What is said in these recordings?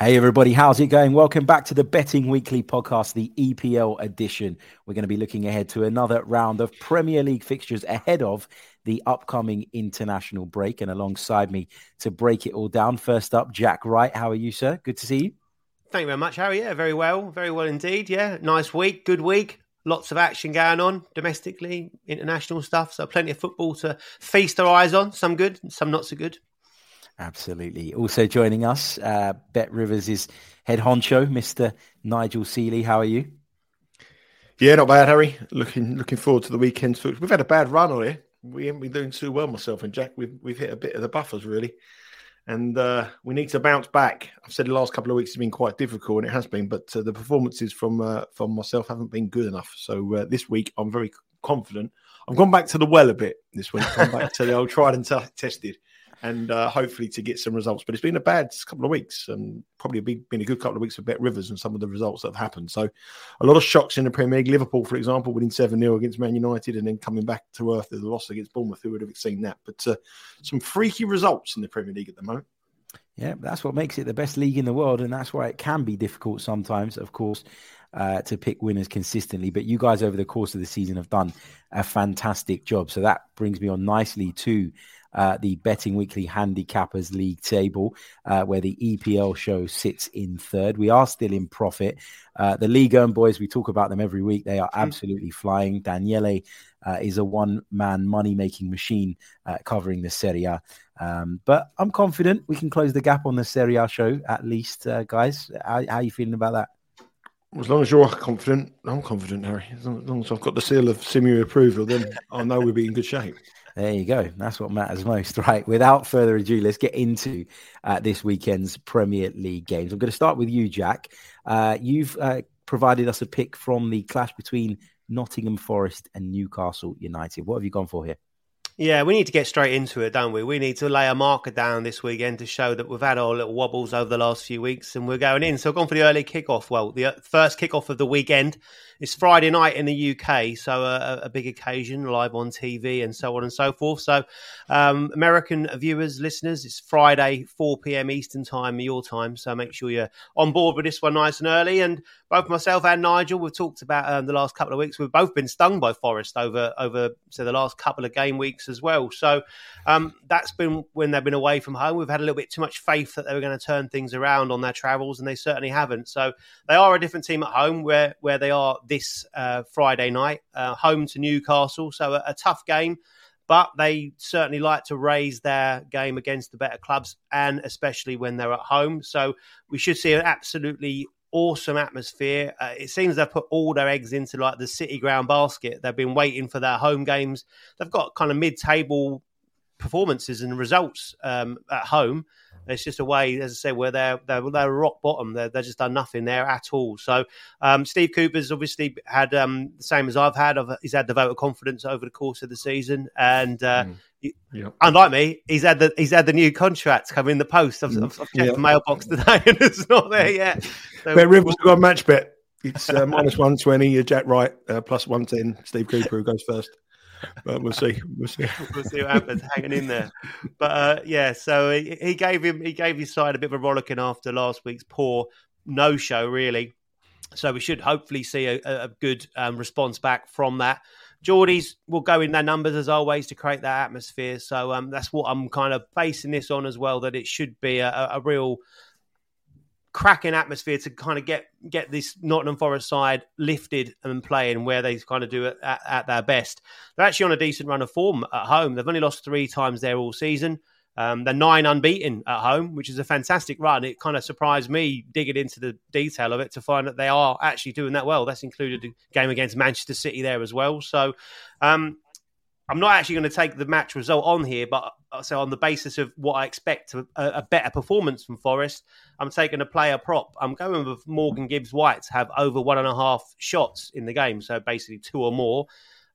Hey, everybody, how's it going? Welcome back to the Betting Weekly podcast, the EPL edition. We're going to be looking ahead to another round of Premier League fixtures ahead of the upcoming international break. And alongside me to break it all down, first up, Jack Wright. How are you, sir? Good to see you. Thank you very much, Harry. Yeah, very well. Very well indeed. Yeah, nice week, good week. Lots of action going on domestically, international stuff. So, plenty of football to feast our eyes on. Some good, some not so good. Absolutely. Also joining us, uh, Bet Rivers' is head honcho, Mr. Nigel Seeley. How are you? Yeah, not bad, Harry. Looking looking forward to the weekend. We've had a bad run on here. We haven't been doing too well, myself and Jack. We've we've hit a bit of the buffers really, and uh, we need to bounce back. I've said the last couple of weeks has been quite difficult, and it has been. But uh, the performances from uh, from myself haven't been good enough. So uh, this week, I'm very confident. I've gone back to the well a bit this week. Gone back to the old tried and t- tested and uh, hopefully to get some results. But it's been a bad couple of weeks, and probably been a good couple of weeks for Bet Rivers and some of the results that have happened. So, a lot of shocks in the Premier League. Liverpool, for example, winning 7 0 against Man United and then coming back to earth with a loss against Bournemouth. Who would have seen that? But uh, some freaky results in the Premier League at the moment. Yeah, that's what makes it the best league in the world, and that's why it can be difficult sometimes, of course, uh, to pick winners consistently. But you guys, over the course of the season, have done a fantastic job. So that brings me on nicely to uh, the Betting Weekly Handicappers League table, uh, where the EPL show sits in third. We are still in profit. Uh, the League and boys, we talk about them every week. They are absolutely flying. Daniele uh, is a one man money making machine uh, covering the Serie A. Um, but I'm confident we can close the gap on the Serie A show at least, uh, guys. How, how are you feeling about that? As long as you're confident, I'm confident, Harry. As long, as, I've got the seal of semi approval, then I know we'll be in good shape. There you go. That's what matters most, right? Without further ado, let's get into uh, this weekend's Premier League games. I'm going to start with you, Jack. Uh, you've uh, provided us a pick from the clash between Nottingham Forest and Newcastle United. What have you gone for here? Yeah, we need to get straight into it, don't we? We need to lay a marker down this weekend to show that we've had our little wobbles over the last few weeks and we're going in. So I've gone for the early kickoff. Well, the uh, first kickoff of the weekend is Friday night in the UK, so a, a big occasion, live on TV and so on and so forth. So, um, American viewers, listeners, it's Friday, 4 p.m. Eastern Time, your time. So make sure you're on board with this one nice and early. And both myself and Nigel, we've talked about um, the last couple of weeks. We've both been stung by Forest over over so the last couple of game weeks as well. So um, that's been when they've been away from home. We've had a little bit too much faith that they were going to turn things around on their travels, and they certainly haven't. So they are a different team at home, where where they are this uh, Friday night, uh, home to Newcastle. So a, a tough game but they certainly like to raise their game against the better clubs and especially when they're at home. So we should see an absolutely awesome atmosphere. Uh, it seems they've put all their eggs into like the City ground basket. They've been waiting for their home games. They've got kind of mid-table performances and results um, at home. It's just a way, as I say, where they're they're, they're rock bottom. They're, they're just done nothing there at all. So um, Steve Cooper's obviously had um, the same as I've had. I've, he's had the vote of confidence over the course of the season, and uh, mm. Yep. Unlike me, he's had the he's had the new contract come in the post. I've, I've, I've checked yep. the mailbox today, and it's not there yet. So, bet Rivers got a match bet. It's uh, minus one twenty. Jack Wright uh, plus one ten. Steve Cooper who goes first but we'll see. We'll see. we'll see what happens. Hanging in there, but uh, yeah. So he, he, gave him he gave his side a bit of a rollicking after last week's poor no show, really. So we should hopefully see a, a good um, response back from that. Geordies will go in their numbers as always to create that atmosphere. So um, that's what I'm kind of basing this on as well. That it should be a, a real cracking atmosphere to kind of get get this Nottingham Forest side lifted and playing where they kind of do it at, at, their best. They're actually on a decent run of form at home. They've only lost three times there all season. Um, they're nine unbeaten at home, which is a fantastic run. It kind of surprised me digging into the detail of it to find that they are actually doing that well. That's included a game against Manchester City there as well. So um, I'm not actually going to take the match result on here, but uh, so on the basis of what I expect a, a, better performance from Forest, I'm taking a player prop. I'm going with Morgan Gibbs White to have over one and a half shots in the game, so basically two or more.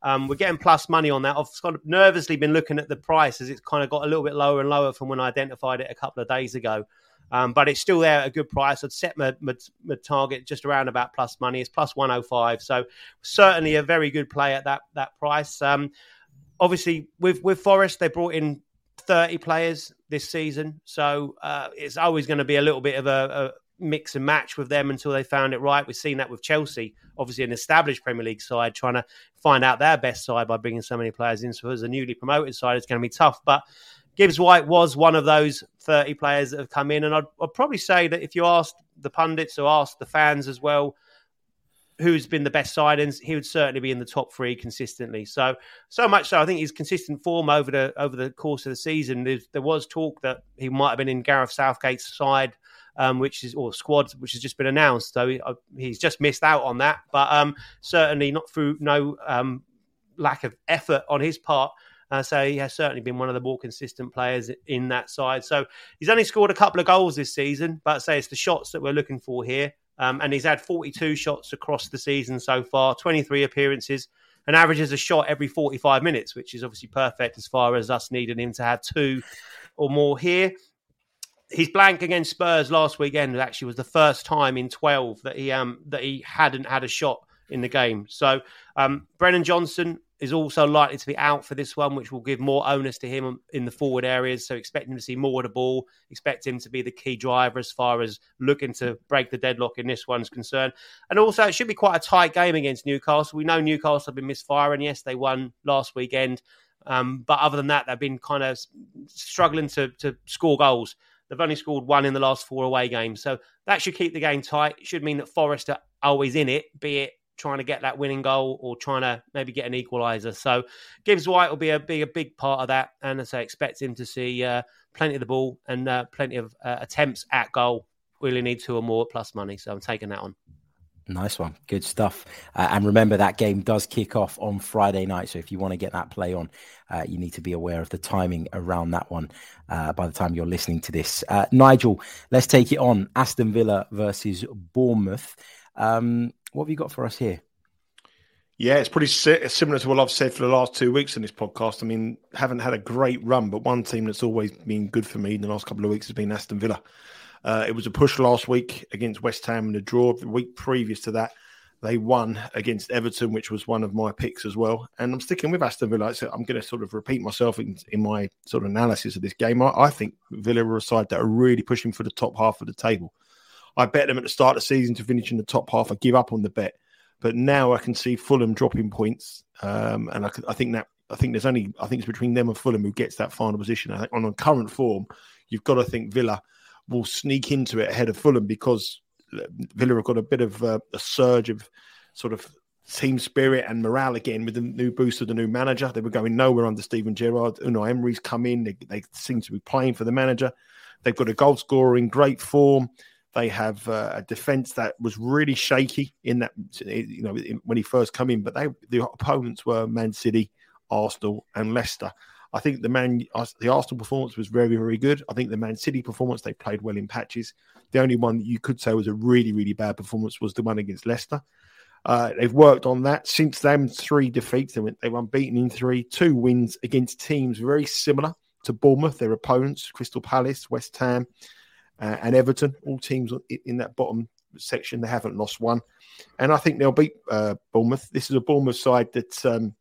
Um, we're getting plus money on that. I've kind of nervously been looking at the price as it's kind of got a little bit lower and lower from when I identified it a couple of days ago. Um, but it's still there at a good price. I'd set my, my, my, target just around about plus money. It's plus 105. So certainly a very good play at that that price. Um, obviously, with, with Forest, they brought in 30 players this season. So uh, it's always going to be a little bit of a, mix and match with them until they found it right. We've seen that with Chelsea, obviously an established Premier League side, trying to find out their best side by bringing so many players in. So as a newly promoted side, it's going to be tough. But Gibbs White was one of those 30 players that have come in. And I'd, I'd probably say that if you asked the pundits or asked the fans as well, who's been the best signings, he would certainly be in the top three consistently. So, so much so, I think his consistent form over the over the course of the season. there was talk that he might have been in Gareth Southgate's side um, which is or squad which has just been announced. So he, uh, he's just missed out on that, but um, certainly not through no um, lack of effort on his part. Uh, so he has certainly been one of the more consistent players in that side. So he's only scored a couple of goals this season, but say it's the shots that we're looking for here. Um, and he's had 42 shots across the season so far, 23 appearances, and averages a shot every 45 minutes, which is obviously perfect as far as us needing him to have two or more here his blank against Spurs last weekend actually was the first time in 12 that he um that he hadn't had a shot in the game. So um, Brennan Johnson is also likely to be out for this one, which will give more onus to him in the forward areas. So expect him to see more of the ball. Expect him to be the key driver as far as looking to break the deadlock in this one's concerned. And also, it should be quite a tight game against Newcastle. We know Newcastle have been misfiring. Yes, they won last weekend. Um, but other than that, they've been kind of struggling to, to score goals. They've only scored one in the last four away games. So that should keep the game tight. It should mean that Forest are always in it, be it trying to get that winning goal or trying to maybe get an equaliser. So Gibbs White will be a big, a big part of that. And as I expect him to see uh, plenty of the ball and uh, plenty of uh, attempts at goal. We Really need two or more plus money. So I'm taking that one. Nice one. Good stuff. Uh, and remember, that game does kick off on Friday night. So if you want to get that play on, uh, you need to be aware of the timing around that one uh, by the time you're listening to this. Uh, Nigel, let's take it on. Aston Villa versus Bournemouth. Um, what have you got for us here? Yeah, it's pretty similar to what I've said for the last two weeks in this podcast. I mean, haven't had a great run, but one team that's always been good for me in the last couple of weeks has been Aston Villa. Uh, it was a push last week against West Ham and a draw. The week previous to that, they won against Everton, which was one of my picks as well. And I'm sticking with Aston Villa. So I'm going to sort of repeat myself in, in my sort of analysis of this game. I, I, think Villa are a side that are really pushing for the top half of the table. I bet them at the start of the season to finish in the top half. I give up on the bet, but now I can see Fulham dropping points, um, and I, I think that I think there's only I think it's between them and Fulham who gets that final position. I think on a current form, you've got to think Villa will sneak into it ahead of Fulham because Villa have got a bit of a, a surge of sort of team spirit and morale again with the new boost of the new manager. They were going nowhere under Steven Gerrard. Unai Emery's come in. They, they seem to be playing for the manager. They've got a goal scorer in great form. They have uh, a defense that was really shaky in that, you know, when he first come in. But they, the opponents were Man City, Arsenal, and Leicester. I think the man, the Arsenal performance was very, very good. I think the Man City performance they played well in patches. The only one that you could say was a really, really bad performance was the one against Leicester. Uh, they've worked on that since them three defeats. They went, they won beaten in three, two wins against teams very similar to Bournemouth, their opponents, Crystal Palace, West Ham, uh, and Everton. All teams in that bottom section. They haven't lost one, and I think they'll beat uh, Bournemouth. This is a Bournemouth side that um,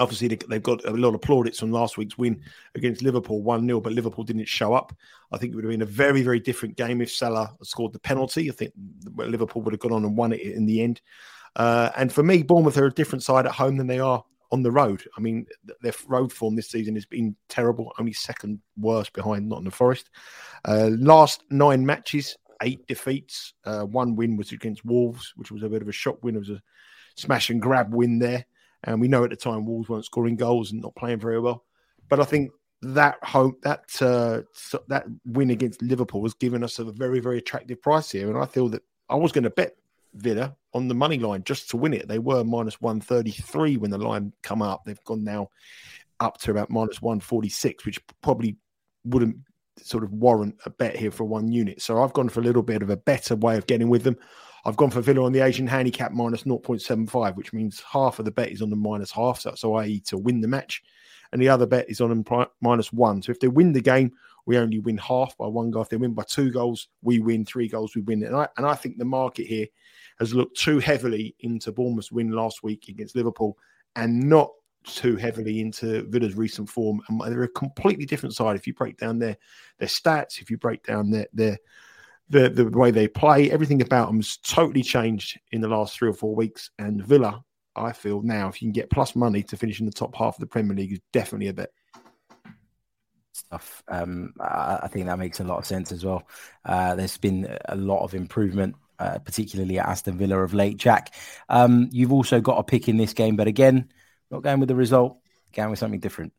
Obviously, they've got a lot of plaudits from last week's win against Liverpool, 1 0, but Liverpool didn't show up. I think it would have been a very, very different game if Salah scored the penalty. I think Liverpool would have gone on and won it in the end. Uh, and for me, Bournemouth are a different side at home than they are on the road. I mean, their road form this season has been terrible, only second worst behind Nottingham Forest. Uh, last nine matches, eight defeats. Uh, one win was against Wolves, which was a bit of a shock win. It was a smash and grab win there. And we know at the time Wolves weren't scoring goals and not playing very well. But I think that home that uh, that win against Liverpool was given us a very very attractive price here, and I feel that I was going to bet Villa on the money line just to win it. They were minus one thirty three when the line come up. They've gone now up to about minus one forty six, which probably wouldn't sort of warrant a bet here for one unit. So I've gone for a little bit of a better way of getting with them. I've gone for Villa on the Asian handicap minus 0.75, which means half of the bet is on the minus half. So, so i.e. to win the match. And the other bet is on them minus one. So if they win the game, we only win half by one goal. If they win by two goals, we win. Three goals, we win. And I, and I think the market here has looked too heavily into Bournemouth's win last week against Liverpool and not too heavily into Villa's recent form. And they're a completely different side. If you break down their their stats, if you break down their their the, the way they play, everything about them has totally changed in the last three or four weeks. And Villa, I feel now, if you can get plus money to finish in the top half of the Premier League, is definitely a bet. Stuff. Um, I, think that makes a lot of sense as well. Uh, there's been a lot of improvement, uh, particularly at Aston Villa of late. Jack, um, you've also got a pick in this game, but again, not going with the result, going with something different.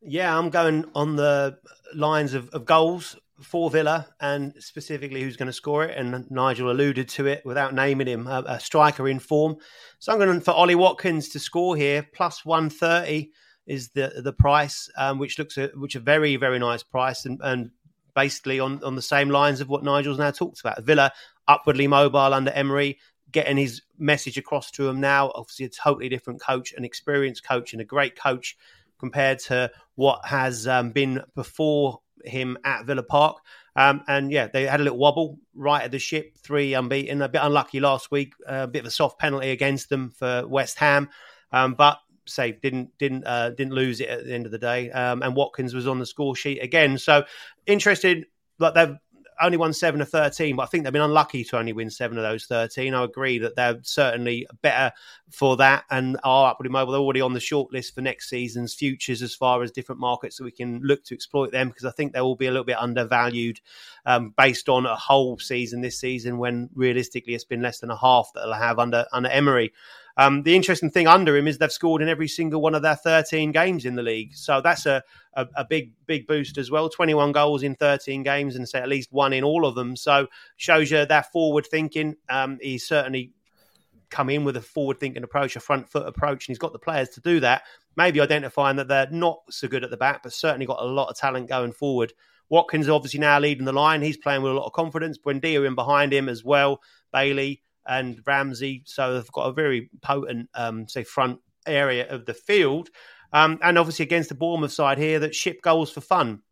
Yeah, I'm going on the lines of, of goals for Villa and specifically who's going to score it. And Nigel alluded to it without naming him, a, a striker in form. So I'm going for Ollie Watkins to score here, plus 130 is the the price, um, which looks a, which a very very nice price and, and basically on on the same lines of what Nigel's now talked about. Villa upwardly mobile under Emery, getting his message across to him now. Obviously, a totally different coach, an experienced coach, and a great coach compared to what has um, been before him at Villa Park. Um, and yeah, they had a little wobble right at the ship, three unbeaten. A bit unlucky last week, a bit of a soft penalty against them for West Ham, um, but say didn't didn't uh, didn't lose it at the end of the day. Um, and Watkins was on the score sheet again. So interested, like they've only won seven of 13, but I think they've been unlucky to only win seven of those 13. I agree that they're certainly better for that and are upwardly mobile. They're already on the short list for next season's futures as far as different markets so we can look to exploit them because I think they will be a little bit undervalued um, based on a whole season this season when realistically it's been less than a half that they'll have under, under Emery. Um, the interesting thing under him is they've scored in every single one of their 13 games in the league. So that's a, a, a, big, big boost as well. 21 goals in 13 games and say at least one in all of them. So shows you that forward thinking. Um, he's certainly come in with a forward thinking approach, a front foot approach, and he's got the players to do that. Maybe identifying that they're not so good at the back, but certainly got a lot of talent going forward. Watkins obviously now leading the line. He's playing with a lot of confidence. Buendia in behind him as well. Bailey, and Ramsey. So they've got a very potent, um, say, front area of the field. Um, and obviously against the Bournemouth side here that ship goals for fun.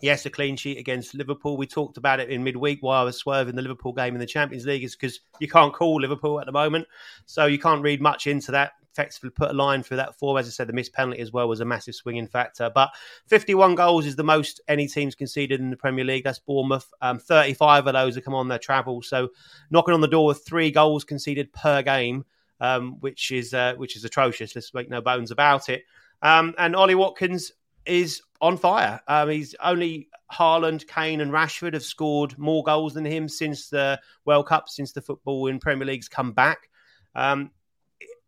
Yes, a clean sheet against Liverpool. We talked about it in midweek while I was swerving the Liverpool game in the Champions League, is because you can't call Liverpool at the moment. So you can't read much into that effectively put a line through that four. As I said, the missed penalty as well was a massive swinging factor. But 51 goals is the most any team's conceded in the Premier League. That's Bournemouth. Um, 35 of those have come on their travel. So knocking on the door with three goals conceded per game, um, which is uh, which is atrocious. Let's make no bones about it. Um, and Ollie Watkins is on fire. Um, he's only Haaland, Kane, and Rashford have scored more goals than him since the World Cup, since the football in Premier League's come back. Um,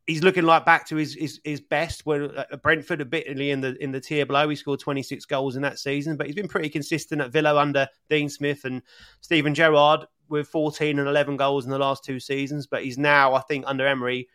he's looking like back to his his, his best. Where uh, Brentford a bit in the in the tier below, he scored 26 goals in that season, but he's been pretty consistent at Villa under Dean Smith and Steven Gerrard with 14 and 11 goals in the last two seasons. But he's now, I think, under Emery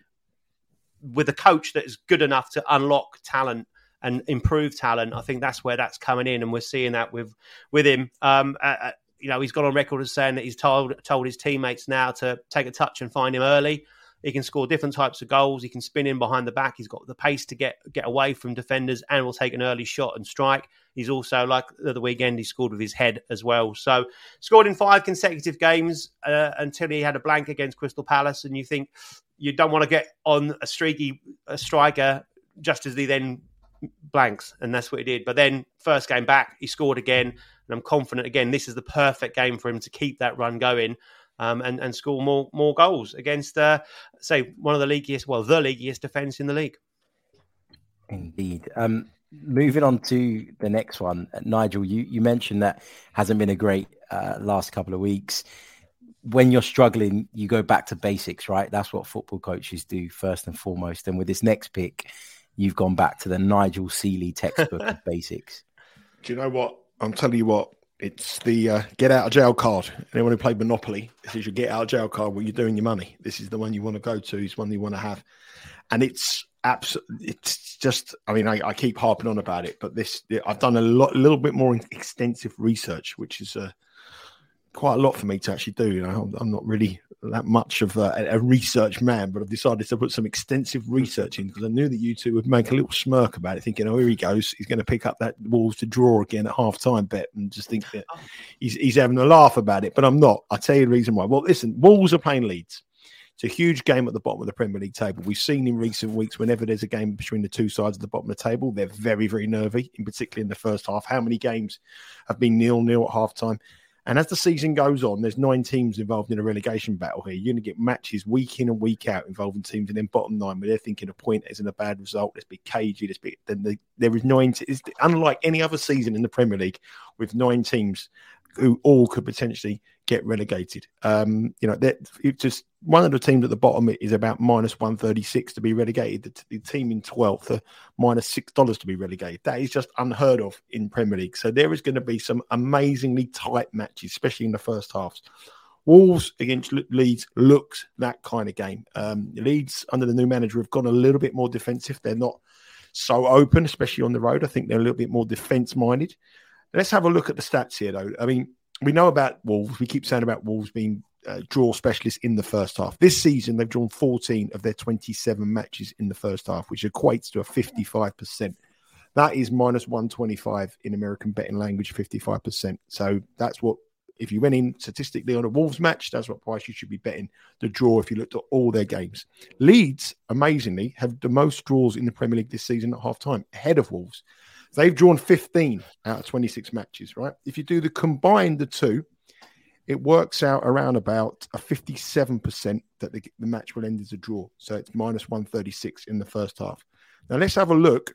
with a coach that is good enough to unlock talent and improve talent. I think that's where that's coming in, and we're seeing that with with him. Um, uh, uh you know, he's gone on record as saying that he's told told his teammates now to take a touch and find him early. He can score different types of goals. He can spin in behind the back. He's got the pace to get get away from defenders and will take an early shot and strike. He's also like the weekend he scored with his head as well. So scored in five consecutive games uh, until he had a blank against Crystal Palace. And you think you don't want to get on a streaky a striker just as he then blanks, and that's what he did. But then first game back, he scored again, and I'm confident again. This is the perfect game for him to keep that run going um, and and score more more goals against, uh, say, one of the leagueiest, well, the leagueiest defence in the league. Indeed. Um, moving on to the next one, uh, Nigel, you you mentioned that hasn't been a great uh, last couple of weeks. When you're struggling, you go back to basics, right? That's what football coaches do first and foremost. And with this next pick, you've gone back to the Nigel Seeley textbook of basics. Do you know what? I'm telling you what. It's the uh, get out of jail card. Anyone who played Monopoly, this is your get out of jail card where you're doing your money. This is the one you want to go to. It's one you want to have, and it's absolutely. It's just. I mean, I, I, keep harping on about it, but this I've done a lot, a little bit more extensive research, which is uh, quite a lot for me to actually do. You know, I'm not really that much of a, a, research man, but I've decided to put some extensive research in because I knew that you two would make a little smirk about it, thinking, "Oh, here he goes. He's going to pick up that Wolves to draw again at half time bet," and just think that oh. he's, he's having a laugh about it. But I'm not. I'll tell you the reason why. Well, listen, Wolves are playing Leeds. It's a huge game at the bottom of the Premier League table. We've seen in recent weeks, whenever there's a game between the two sides of the bottom of the table, they're very, very nervy, in particular in the first half. How many games have been nil nil at half time? And as the season goes on, there's nine teams involved in a relegation battle here. You're going to get matches week in and week out involving teams in then bottom nine where they're thinking a point isn't a bad result. Let's be cagey. Let's be. Then the, there is nine. It's unlike any other season in the Premier League with nine teams who all could potentially get relegated. Um, you know, that it's just one of the teams at the bottom is about minus one thirty six to be relegated. The, the team in twelfth are minus six dollars to be relegated. That is just unheard of in Premier League. So there is going to be some amazingly tight matches, especially in the first halves. Wolves against Leeds looks that kind of game. Um, Leeds under the new manager have gone a little bit more defensive. They're not so open, especially on the road. I think they're a little bit more defense minded. Let's have a look at the stats here, though. I mean, we know about Wolves. We keep saying about Wolves being uh, draw specialists in the first half. This season, they've drawn 14 of their 27 matches in the first half, which equates to a 55%. That is minus 125 in American betting language, 55%. So that's what, if you went in statistically on a Wolves match, that's what price you should be betting the draw if you looked at all their games. Leeds, amazingly, have the most draws in the Premier League this season at half time, ahead of Wolves. They've drawn 15 out of 26 matches, right? If you do the combined the two, it works out around about a 57% that the, the match will end as a draw. So it's minus 136 in the first half. Now let's have a look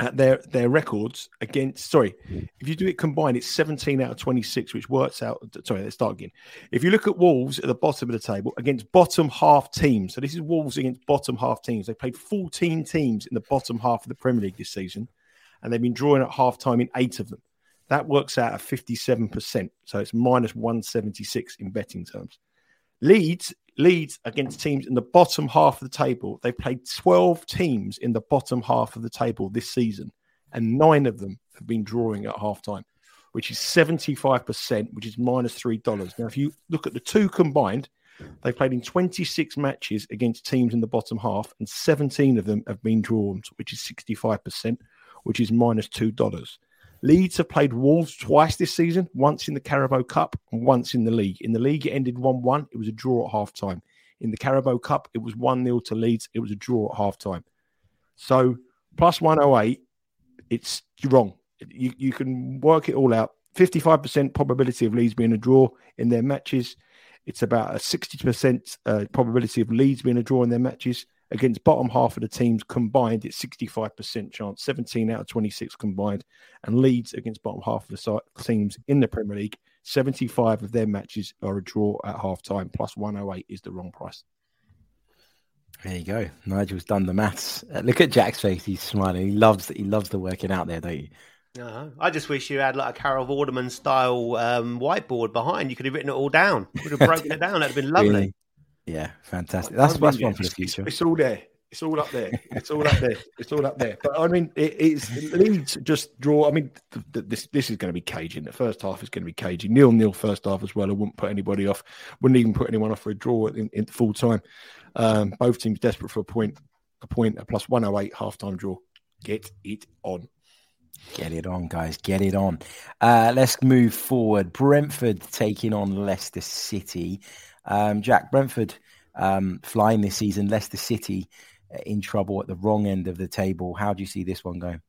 at their their records against sorry if you do it combined it's 17 out of 26 which works out sorry let's start again if you look at wolves at the bottom of the table against bottom half teams so this is wolves against bottom half teams they played 14 teams in the bottom half of the premier league this season and they've been drawing at half time in eight of them. That works out at 57%. So it's minus 176 in betting terms. Leeds, Leeds against teams in the bottom half of the table. They played 12 teams in the bottom half of the table this season, and nine of them have been drawing at half time, which is 75%, which is minus $3. Now, if you look at the two combined, they played in 26 matches against teams in the bottom half, and 17 of them have been drawn, which is 65% which is minus two dollars. Leeds have played Wolves twice this season, once in the Carabao Cup and once in the league. In the league, it ended 1 1. It was a draw at half time. In the Carabao Cup, it was 1 0 to Leeds. It was a draw at half time. So, plus 108, it's wrong. You, you can work it all out. 55% probability of Leeds being a draw in their matches. It's about a 60% uh, probability of Leeds being a draw in their matches against bottom half of the teams combined, it's 65% chance, 17 out of 26 combined. And Leeds against bottom half of the teams in the Premier League, 75 of their matches are a draw at half time, plus 108 is the wrong price. There you go. Nigel's done the maths. Uh, look at Jack's face; he's smiling. He loves he loves the working out there, don't you? Uh, I just wish you had like a Carol Vorderman style um, whiteboard behind. You could have written it all down. You would have broken it down. That'd have been lovely. Really? Yeah, fantastic. That's that's one for the future. It's, it's, all there. It's all up there. It's all up there. It's all up there. But I mean, it, it's Leeds just draw. I mean, th- th- this this is going to be cagey. The first half is going to be cagey. Nil nil first half as well. I wouldn't put anybody off. Wouldn't even put anyone off for a draw in, in full time. Um, both teams desperate for a point. A point. A plus one oh eight half time draw. Get it on. Get it on, guys. Get it on. Uh, let's move forward. Brentford taking on Leicester City. Um, Jack Brentford um, flying this season, Leicester City uh, in trouble at the wrong end of the table. How do you see this one going?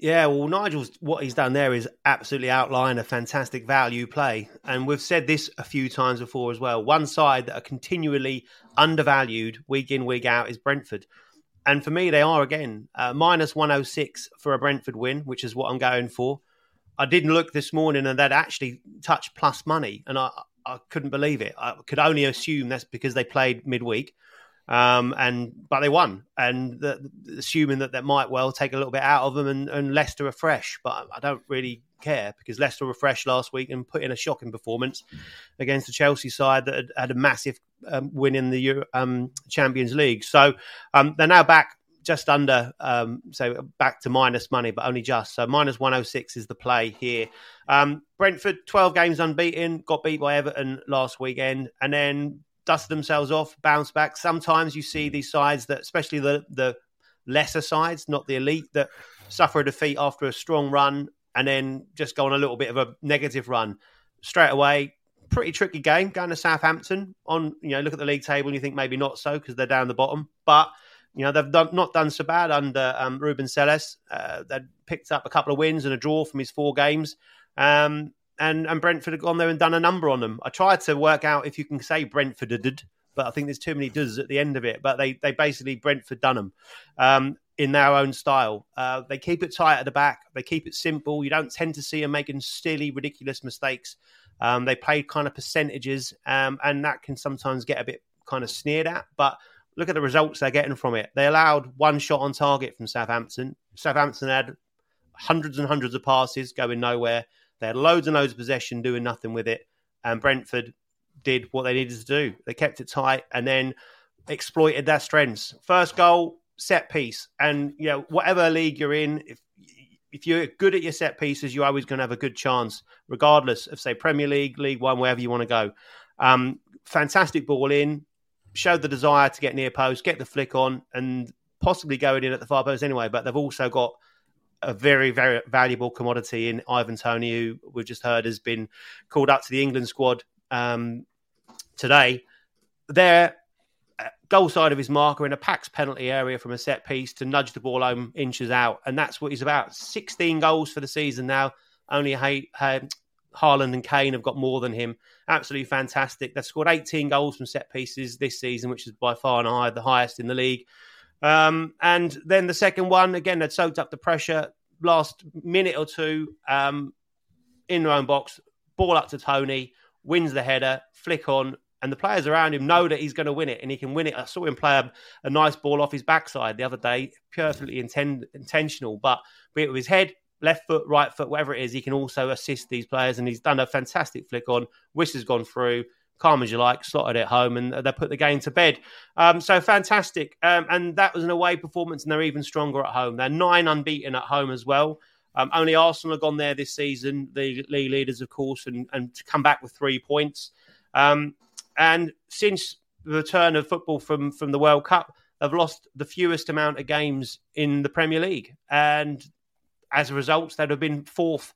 Yeah, well, Nigel's what he's done there is absolutely outline a fantastic value play, and we've said this a few times before as well. One side that are continually undervalued week in week out is Brentford, and for me they are again uh, minus one hundred oh six for a Brentford win, which is what I'm going for. I didn't look this morning, and that actually touched plus money, and I I couldn't believe it. I could only assume that's because they played midweek. Um, and but they won, and the, assuming that that might well take a little bit out of them, and, and Leicester are fresh. But I don't really care because Leicester were fresh last week and put in a shocking performance against the Chelsea side that had, had a massive um, win in the um, Champions League. So um, they're now back just under, um, so back to minus money, but only just. So minus 106 is the play here. Um, Brentford, 12 games unbeaten, got beat by Everton last weekend, and then dusted themselves off, bounced back. Sometimes you see these sides that, especially the, the lesser sides, not the elite, that suffer a defeat after a strong run and then just go on a little bit of a negative run. Straight away, pretty tricky game going to Southampton on, you know, look at the league table and you think maybe not so because they're down the bottom. But you know, they've done, not done so bad under um, Ruben Selles. Uh, they picked up a couple of wins and a draw from his four games. Um, and, and Brentford have gone there and done a number on them. I tried to work out if you can say Brentford did, but I think there's too many does at the end of it. But they, they basically Brentford done them um, in their own style. Uh, they keep it tight at the back. They keep it simple. You don't tend to see them making silly, ridiculous mistakes. Um, they play kind of percentages, um, and that can sometimes get a bit kind of sneered at. But look at the results they're getting from it. They allowed one shot on target from Southampton. Southampton had hundreds and hundreds of passes going nowhere. They had loads and loads of possession, doing nothing with it. And Brentford did what they needed to do. They kept it tight and then exploited their strengths. First goal, set piece. And you know, whatever league you're in, if if you're good at your set pieces, you're always going to have a good chance, regardless of say Premier League, League One, wherever you want to go. Um, fantastic ball in, showed the desire to get near post, get the flick on, and possibly going in at the far post anyway. But they've also got a very, very valuable commodity in Ivan Toney, who we've just heard has been called up to the England squad um, today. Their uh, goal side of his marker in a Pax penalty area from a set piece to nudge the ball home inches out. And that's what he's about. 16 goals for the season now. Only Haaland and Kane have got more than him. Absolutely fantastic. They've scored 18 goals from set pieces this season, which is by far and high the highest in the league. Um, and then the second one, again, they'd soaked up the pressure. Last minute or two um, in their own box, ball up to Toney, wins the header, flick on, and the players around him know that he's going to win it and he can win it. I saw him play a, a nice ball off his backside the other day, perfectly intend, intentional, but with his head, left foot, right foot, whatever it is, he can also assist these players. And he's done a fantastic flick on. Wissa has gone through, calm as you like, slotted it home, and they put the game to bed. Um, so fantastic. Um, and that was an away performance, and they're even stronger at home. They're nine unbeaten at home as well. Um, only Arsenal have gone there this season, the league leaders, of course, and, and to come back with three points. Um, and since the return of football from, from the World Cup, they've lost the fewest amount of games in the Premier League. And as a result, they'd have been fourth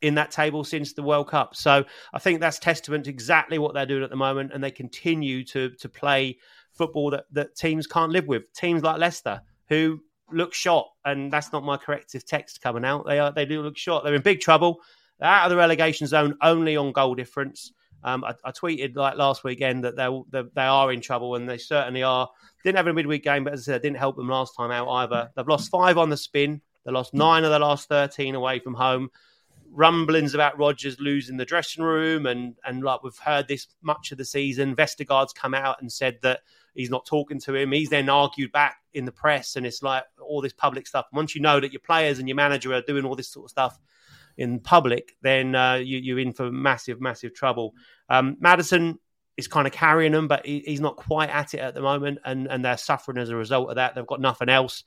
in that table since the World Cup. So I think that's testament to exactly what they're doing at the moment, and they continue to to play football that, that teams can't live with. Teams like Leicester, who look shot, and that's not my corrective text coming out. They are they do look shot. They're in big trouble. They're out of the relegation zone only on goal difference. Um, I, I, tweeted like last weekend that they they are in trouble, and they certainly are. Didn't have a midweek game, but as I said, didn't help them last time out either. They've lost five on the spin. They lost nine of the last 13 away from home. Rumblings about Rodgers losing the dressing room, and and like we've heard this much of the season. Vestergaard's come out and said that he's not talking to him. He's then argued back in the press, and it's like all this public stuff. Once you know that your players and your manager are doing all this sort of stuff in public, then uh, you, are in for massive, massive trouble. Um, Maddison is kind of carrying them, but he, he's not quite at it at the moment, and and they're suffering as a result of that. They've got nothing else.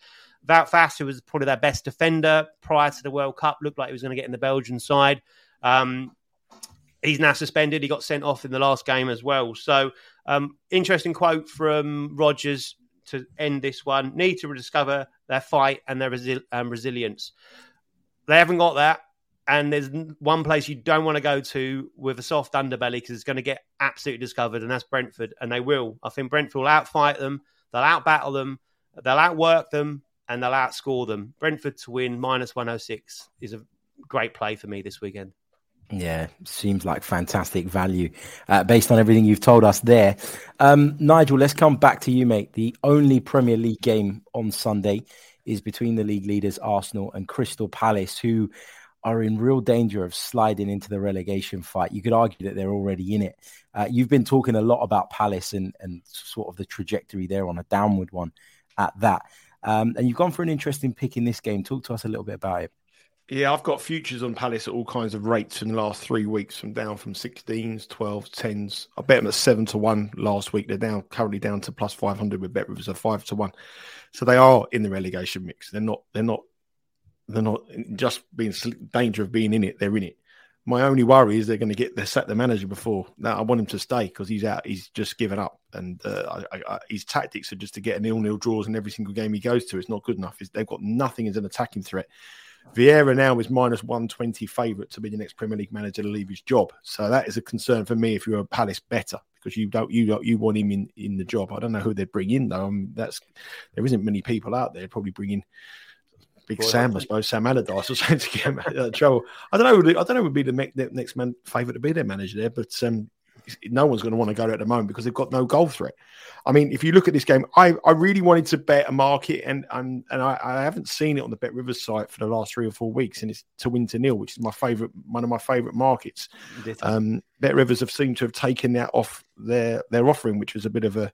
Wout who was probably their best defender prior to the World Cup, looked like he was going to get in the Belgian side. Um, he's now suspended. He got sent off in the last game as well. So, um, interesting quote from Rodgers to end this one: "Need to rediscover their fight and their resi- um, resilience. They haven't got that." And there's one place you don't want to go to with a soft underbelly because it's going to get absolutely discovered, and that's Brentford. And they will. I think Brentford will outfight them. They'll outbattle them. They'll outwork them and they'll outscore them. Brentford to win minus 106 is a great play for me this weekend. Yeah, seems like fantastic value uh, based on everything you've told us there. Um, Nigel, let's come back to you, mate. The only Premier League game on Sunday is between the league leaders Arsenal and Crystal Palace, who are in real danger of sliding into the relegation fight. You could argue that they're already in it. Uh, you've been talking a lot about Palace and, and sort of the trajectory there on a downward one at that. Um, and you've gone for an interesting pick in this game. Talk to us a little bit about it. Yeah, I've got futures on Palace at all kinds of rates in the last three weeks, from down from 16s, 12s, 10s. I bet them at seven to one last week. They're now currently down to plus 500 with Bet Rivers at five to one. So they are in the relegation mix. They're not. They're not they're not just being danger of being in it. They're in it. My only worry is they're going to get they set the manager before. Now I want him to stay because he's out. He's just given up, and uh, I, I, his tactics are just to get a nil-nil draws in every single game he goes to. It's not good enough. It's, they've got nothing as an attacking threat. Vieira now is minus 120 favourite to be the next Premier League manager to leave his job. So that is a concern for me if you're a Palace bettor because you don't you don't, you want him in, in the job. I don't know who they'd bring in though. I mean, that's there isn't many people out there. Probably bring in Big Boy, Sam, I suppose, Sam Allardyce or something to get him out of trouble. I don't know. I don't know. Would be the next man favourite to be their manager there, but um, no one's going to want to go there at the moment because they've got no goal threat. I mean, if you look at this game, I, I really wanted to bet a market, and and, and I, I haven't seen it on the Bet Rivers site for the last three or four weeks, and it's to win to nil, which is my favourite, one of my favourite markets. Um, Bet Rivers have seemed to have taken that off their their offering, which was a bit of a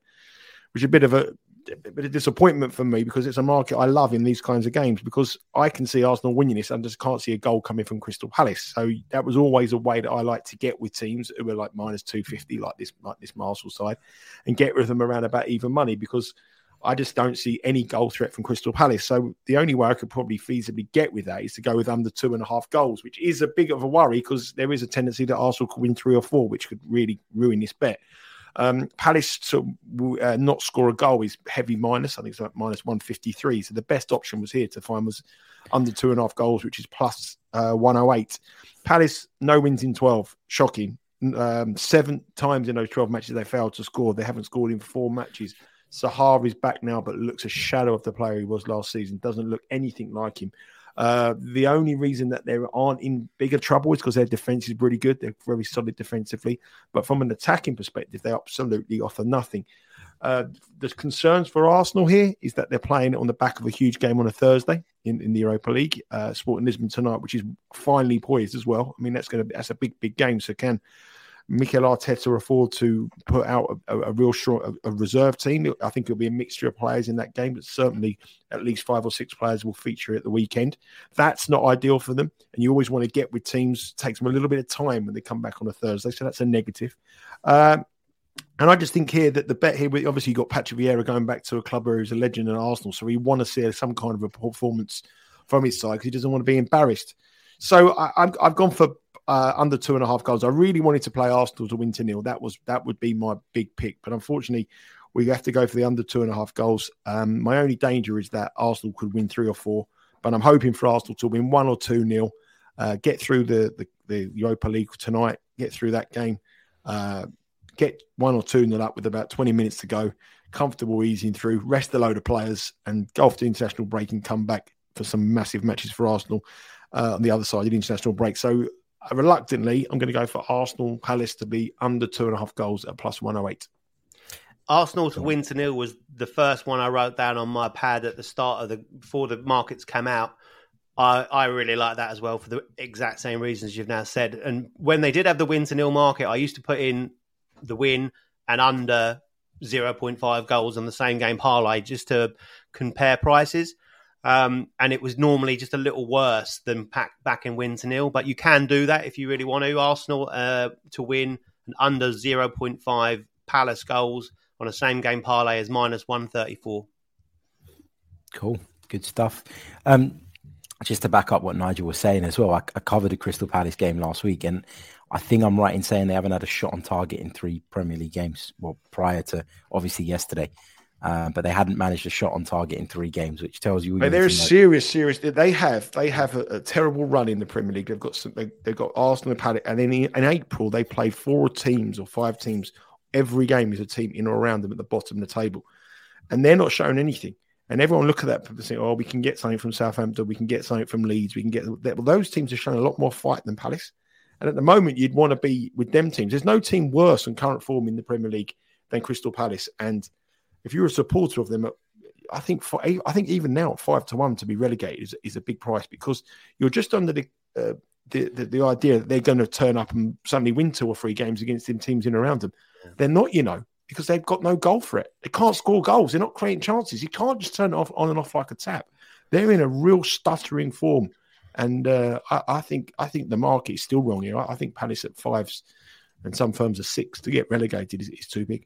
which is a bit of a a bit of disappointment for me because it's a market I love in these kinds of games because I can see Arsenal winning this and just can't see a goal coming from Crystal Palace. So that was always a way that I like to get with teams who were like minus 250 like this like this Marshall side and get with them around about even money because I just don't see any goal threat from Crystal Palace. So the only way I could probably feasibly get with that is to go with under two and a half goals, which is a big of a worry because there is a tendency that Arsenal could win three or four, which could really ruin this bet. Um, Palace to uh, not score a goal is heavy minus. I think it's like minus 153. So the best option was here to find was under two and a half goals, which is plus, uh, 108. Palace, no wins in 12. Shocking. Um, seven times in those 12 matches they failed to score. They haven't scored in four matches. Zaha's back now, but looks a shadow of the player he was last season. Doesn't look anything like him. Uh, the only reason that they aren't in bigger trouble is because their defense is really good. They're very solid defensively, but from an attacking perspective, they absolutely offer nothing. Uh, the concerns for Arsenal here is that they're playing on the back of a huge game on a Thursday in, in the Europa League, uh, Sporting Lisbon tonight, which is finally poised as well. I mean, that's going to that's a big big game. So can Mikel Arteta afford to put out a, a real short a, a, reserve team. I think it'll be a mixture of players in that game, but certainly at least five or six players will feature at the weekend. That's not ideal for them, and you always want to get with teams. Takes them a little bit of time when they come back on a Thursday, so that's a negative. Um, and I just think here that the bet here, obviously, you've got Patrick Vieira going back to a club where he's a legend in Arsenal, so we want to see some kind of a performance from his side because he doesn't want to be embarrassed. So I, have gone for uh, under two and a half goals. I really wanted to play Arsenal to win to nil. That was that would be my big pick, but unfortunately, we have to go for the under two and a half goals. Um, my only danger is that Arsenal could win three or four, but I'm hoping for Arsenal to win one or two nil, uh, get through the, the, the Europa League tonight, get through that game, uh, get one or two nil up with about 20 minutes to go, comfortable easing through, rest a load of players, and go off to international break and come back for some massive matches for Arsenal uh, on the other side of the international break. So reluctantly, I'm going to go for Arsenal Palace to be under two and a half goals at plus 108. Arsenal to win to nil was the first one I wrote down on my pad at the start of the before the markets came out. I, I really like that as well for the exact same reasons you've now said. And when they did have the win to nil market, I used to put in the win and under 0.5 goals on the same game parlay just to compare prices. Um, and it was normally just a little worse than pack back in win to nil. But you can do that if you really want to. Arsenal uh, to win and under 0.5 Palace goals on a same game parlay is minus 134. Cool. Good stuff. Um, just to back up what Nigel was saying as well, I, I covered the Crystal Palace game last week, and I think I'm right in saying they haven't had a shot on target in three Premier League games. Well, prior to obviously yesterday. Uh, but they hadn't managed a shot on target in three games, which tells you. they're serious, serious. They have they have a, a, terrible run in the Premier League. They've got some. They, have got Arsenal and Paddock, and in, in April they played four teams or five teams. Every game is a team in or around them at the bottom of the table, and they're not showing anything. And everyone look at that and say, "Oh, we can get something from Southampton. We can get something from Leeds. We can get." Well, those teams are showing a lot more fight than Palace. And at the moment, you'd want to be with them teams. There's no team worse on current form in the Premier League than Crystal Palace, and if you're a supporter of them, I think for I think even now five to one to be relegated is, is a big price because you're just under the uh, the, the, the idea that they're going to turn up and suddenly win two or three games against them teams in around them. Yeah. They're not, you know, because they've got no goal for it. They can't score goals. They're not creating chances. You can't just turn it off on and off like a tap. They're in a real stuttering form, and uh, I, I, think I think the market is still wrong here. I, I think Palace at fives and some firms are six to get relegated is, is too big.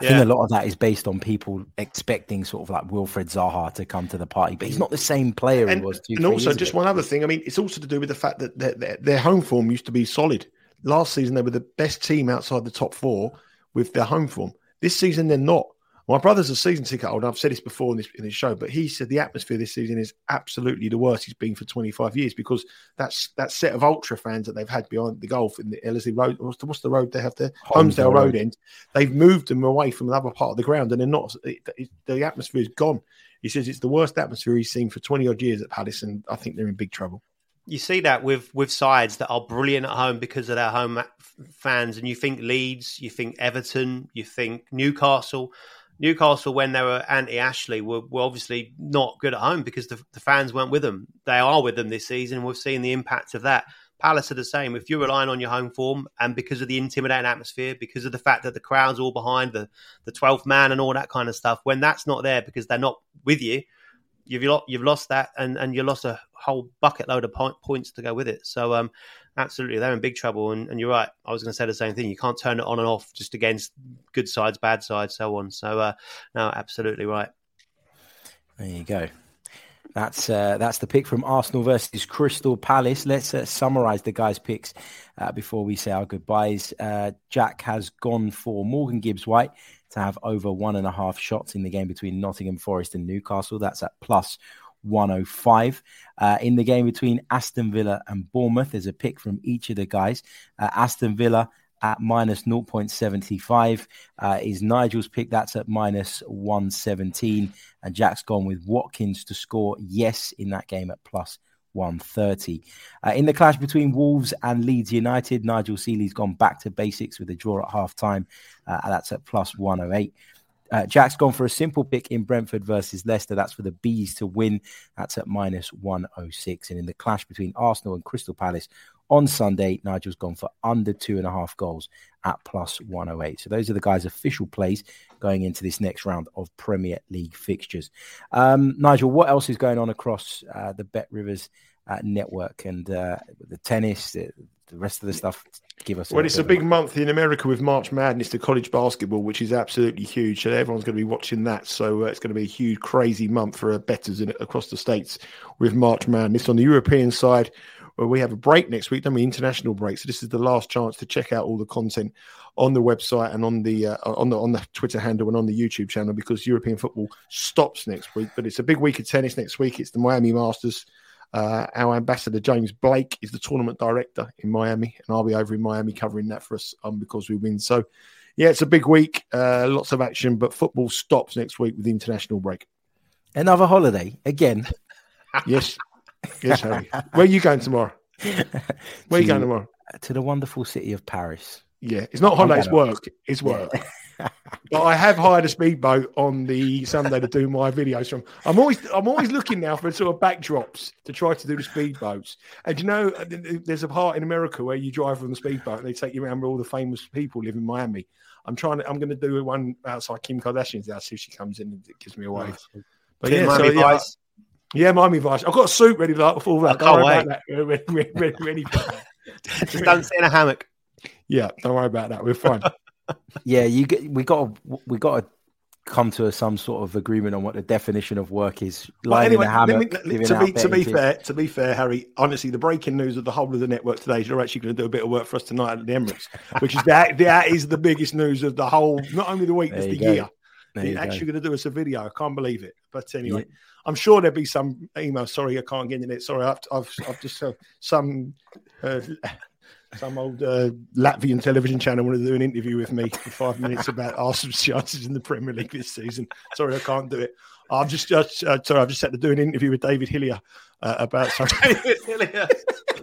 I yeah. think a lot of that is based on people expecting sort of like Wilfried Zaha to come to the party, but he's not the same player and, he was two. And also, just ago. one other thing. I mean, it's also to do with the fact that their, their, their, home form used to be solid. Last season, they were the best team outside the top four with their home form. This season, they're not. My brother's a season ticket holder. I've said this before in this, in this show, but he said the atmosphere this season is absolutely the worst it's been for 25 years because that's that set of ultra fans that they've had behind the golf in the Ellerslie Road. What's the, what's the road they have there? Holmesdale, Road. Road end. They've moved them away from another part of the ground, and they're not. It, it, the atmosphere is gone. He says it's the worst atmosphere he's seen for 20 odd years at Palace, and I think they're in big trouble you see that with with sides that are brilliant at home because of their home uh, fans, and you think Leeds, you think Everton, you think Newcastle. Newcastle, when they were anti Ashley, were, were obviously not good at home because the, the, fans weren't with them. They are with them this season. We've seen the impact of that. Palace are the same. If you're relying on your home form and because of the intimidating atmosphere, because of the fact that the crowd's all behind the, the 12th man and all that kind of stuff, when that's not there because they're not with you, you've you've lost that and, and you lost a whole bucket load of point, points to go with it. So, um, absolutely, they're in big trouble. And, and you're right. I was going to say the same thing. You can't turn it on and off just against good sides, bad sides, so on. So, uh, no, absolutely right. There you go. That's uh, that's the pick from Arsenal versus Crystal Palace. Let's uh, summarise the guys' picks uh, before we say our goodbyes. Uh, Jack has gone for Morgan Gibbs White to have over one and a half shots in the game between Nottingham Forest and Newcastle. That's at plus 105. Uh, in the game between Aston Villa and Bournemouth, there's a pick from each of the guys. Uh, Aston Villa at minus 0.75 uh, is Nigel's pick. That's at minus 117. And Jack's gone with Watkins to score yes in that game at plus 130. Uh, in the clash between Wolves and Leeds United, Nigel Seeley's gone back to basics with a draw at half time. Uh, that's at plus 108. Uh, Jack's gone for a simple pick in Brentford versus Leicester. That's for the Bees to win. That's at minus 106. And in the clash between Arsenal and Crystal Palace on Sunday, Nigel's gone for under two and a half goals at plus 108. So those are the guys' official plays going into this next round of Premier League fixtures. Um, Nigel, what else is going on across uh, the Bet Rivers uh, network and uh, the tennis, the, the rest of the stuff? give us. Well, it's a big month in America with March Madness, the college basketball, which is absolutely huge. So everyone's going to be watching that. So uh, it's going to be a huge, crazy month for bettors in, across the states with March Madness. On the European side, where we have a break next week, then we international break. So this is the last chance to check out all the content on the website and on the uh, on the on the Twitter handle and on the YouTube channel because European football stops next week. But it's a big week of tennis next week. It's the Miami Masters. Uh, our ambassador James Blake is the tournament director in Miami, and I'll be over in Miami covering that for us um, because we win. So, yeah, it's a big week, uh, lots of action, but football stops next week with the international break. Another holiday again. yes, yes, Harry. Where are you going tomorrow? Where are you going tomorrow? To the wonderful city of Paris. Yeah, it's not holiday, it's work. It's work. Yeah. but I have hired a speedboat on the Sunday to do my videos from. I'm always I'm always looking now for sort of backdrops to try to do the speedboats. And you know, there's a part in America where you drive on the speedboat and they take you around where all the famous people live in Miami. I'm trying to. I'm going to do one outside Kim Kardashian's house if she comes in and gives me away. But yeah, Miami so, yeah, yeah, Miami Vice. I've got a suit ready like for that. I can't wait. That. Ready, ready, ready for. Just don't sit in a hammock. Yeah, don't worry about that. We're fine yeah, you get we got we got to come to a, some sort of agreement on what the definition of work is. Well, anyway, hammock, me, to be to be fair, to be fair, Harry. Honestly, the breaking news of the whole of the network today is you're actually going to do a bit of work for us tonight at the Emirates, which is that that is the biggest news of the whole, not only the week, but the go. year. They're actually going to do us a video. I can't believe it. But anyway, yeah. I'm sure there'll be some email. Sorry, I can't get in it. Sorry, I've I've, I've just uh, some. Uh, some old uh, Latvian television channel wanted to do an interview with me for five minutes about Arsenal's chances in the Premier League this season. Sorry, I can't do it. I've just, just uh, sorry, I've just had to do an interview with David Hillier uh, about something. David Hillier.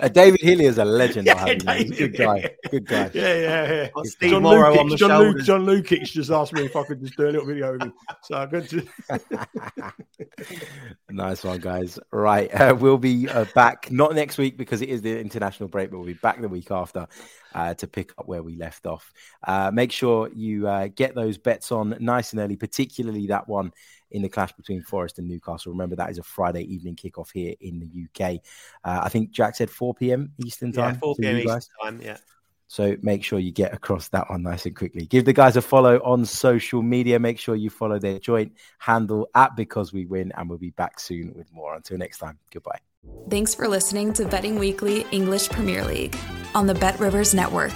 Uh, David Healy is a legend. yeah, David, good guy. Good guy. Yeah, yeah, yeah. Steve John Morrow Lukic, on the John, shoulders. John Lukic just asked me if I could just do a little video with him. So good to. nice one, guys. Right, uh, we'll be uh, back not next week because it is the international break, but we'll be back the week after uh, to pick up where we left off. Uh, make sure you uh, get those bets on nice and early, particularly that one in the clash between Forest and Newcastle. Remember, that is a Friday evening kickoff here in the UK. Uh, I think Jack said 4 p.m. Eastern time. Yeah, 4 p.m. Eastern time, yeah. So make sure you get across that one nice and quickly. Give the guys a follow on social media. Make sure you follow their joint handle at Because We Win, and we'll be back soon with more. Until next time, goodbye. Thanks for listening to Betting Weekly English Premier League on the Bet Rivers Network.